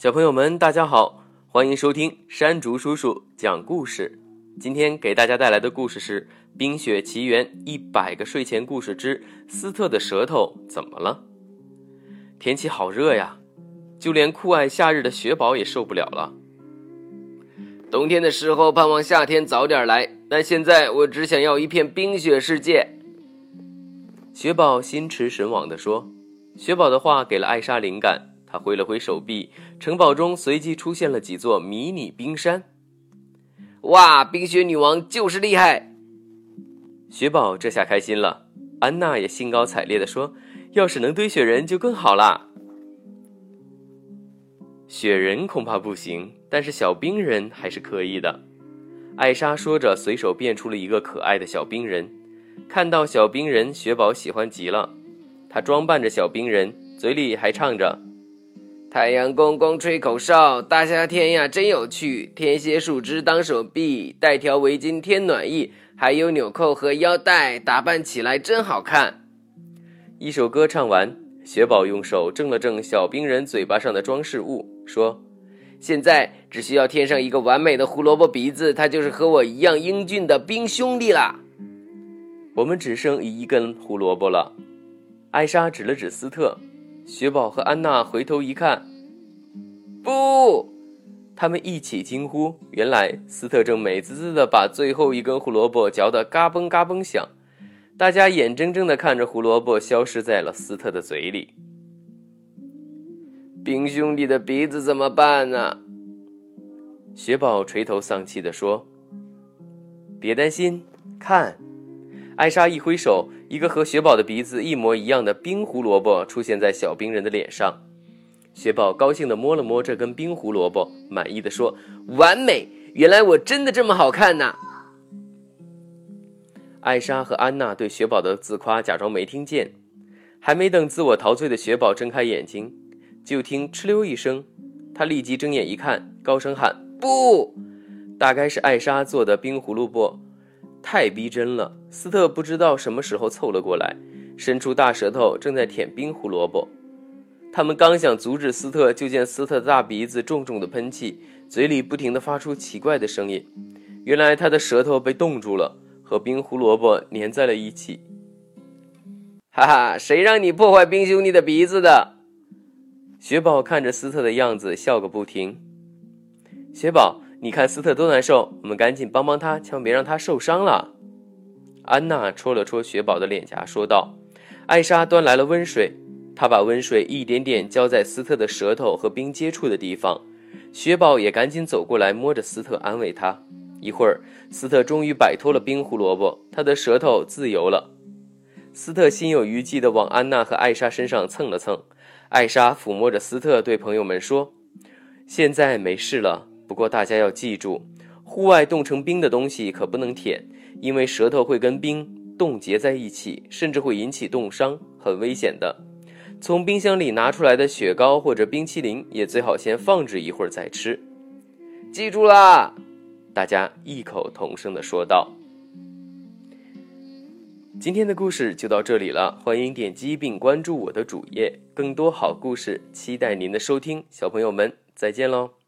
小朋友们，大家好，欢迎收听山竹叔叔讲故事。今天给大家带来的故事是《冰雪奇缘一百个睡前故事之斯特的舌头怎么了》。天气好热呀，就连酷爱夏日的雪宝也受不了了。冬天的时候盼望夏天早点来，但现在我只想要一片冰雪世界。雪宝心驰神往地说。雪宝的话给了艾莎灵感。他挥了挥手臂，城堡中随即出现了几座迷你冰山。哇，冰雪女王就是厉害！雪宝这下开心了。安娜也兴高采烈地说：“要是能堆雪人就更好啦。”雪人恐怕不行，但是小冰人还是可以的。艾莎说着，随手变出了一个可爱的小冰人。看到小冰人，雪宝喜欢极了。他装扮着小冰人，嘴里还唱着。太阳公公吹口哨，大夏天呀真有趣。天蝎树枝当手臂，带条围巾添暖意，还有纽扣和腰带，打扮起来真好看。一首歌唱完，雪宝用手正了正小冰人嘴巴上的装饰物，说：“现在只需要添上一个完美的胡萝卜鼻子，他就是和我一样英俊的冰兄弟啦。”我们只剩一根胡萝卜了。艾莎指了指斯特。雪宝和安娜回头一看，不！他们一起惊呼。原来斯特正美滋滋的把最后一根胡萝卜嚼得嘎嘣嘎嘣响。大家眼睁睁的看着胡萝卜消失在了斯特的嘴里。冰兄弟的鼻子怎么办呢？雪宝垂头丧气的说：“别担心，看。”艾莎一挥手，一个和雪宝的鼻子一模一样的冰胡萝卜出现在小冰人的脸上。雪宝高兴地摸了摸这根冰胡萝卜，满意的说：“完美！原来我真的这么好看呐！”艾莎和安娜对雪宝的自夸假装没听见。还没等自我陶醉的雪宝睁开眼睛，就听哧溜一声，他立即睁眼一看，高声喊：“不！”大概是艾莎做的冰胡萝卜。太逼真了！斯特不知道什么时候凑了过来，伸出大舌头，正在舔冰胡萝卜。他们刚想阻止斯特，就见斯特的大鼻子重重的喷气，嘴里不停地发出奇怪的声音。原来他的舌头被冻住了，和冰胡萝卜粘在了一起。哈哈，谁让你破坏冰兄弟的鼻子的？雪宝看着斯特的样子，笑个不停。雪宝。你看斯特多难受，我们赶紧帮帮他，千万别让他受伤了。安娜戳了戳雪宝的脸颊，说道：“艾莎端来了温水，她把温水一点点浇在斯特的舌头和冰接触的地方。雪宝也赶紧走过来，摸着斯特，安慰他。一会儿，斯特终于摆脱了冰胡萝卜，他的舌头自由了。斯特心有余悸地往安娜和艾莎身上蹭了蹭。艾莎抚摸着斯特，对朋友们说：“现在没事了。”不过大家要记住，户外冻成冰的东西可不能舔，因为舌头会跟冰冻结在一起，甚至会引起冻伤，很危险的。从冰箱里拿出来的雪糕或者冰淇淋也最好先放置一会儿再吃。记住啦！大家异口同声地说道。今天的故事就到这里了，欢迎点击并关注我的主页，更多好故事期待您的收听。小朋友们，再见喽！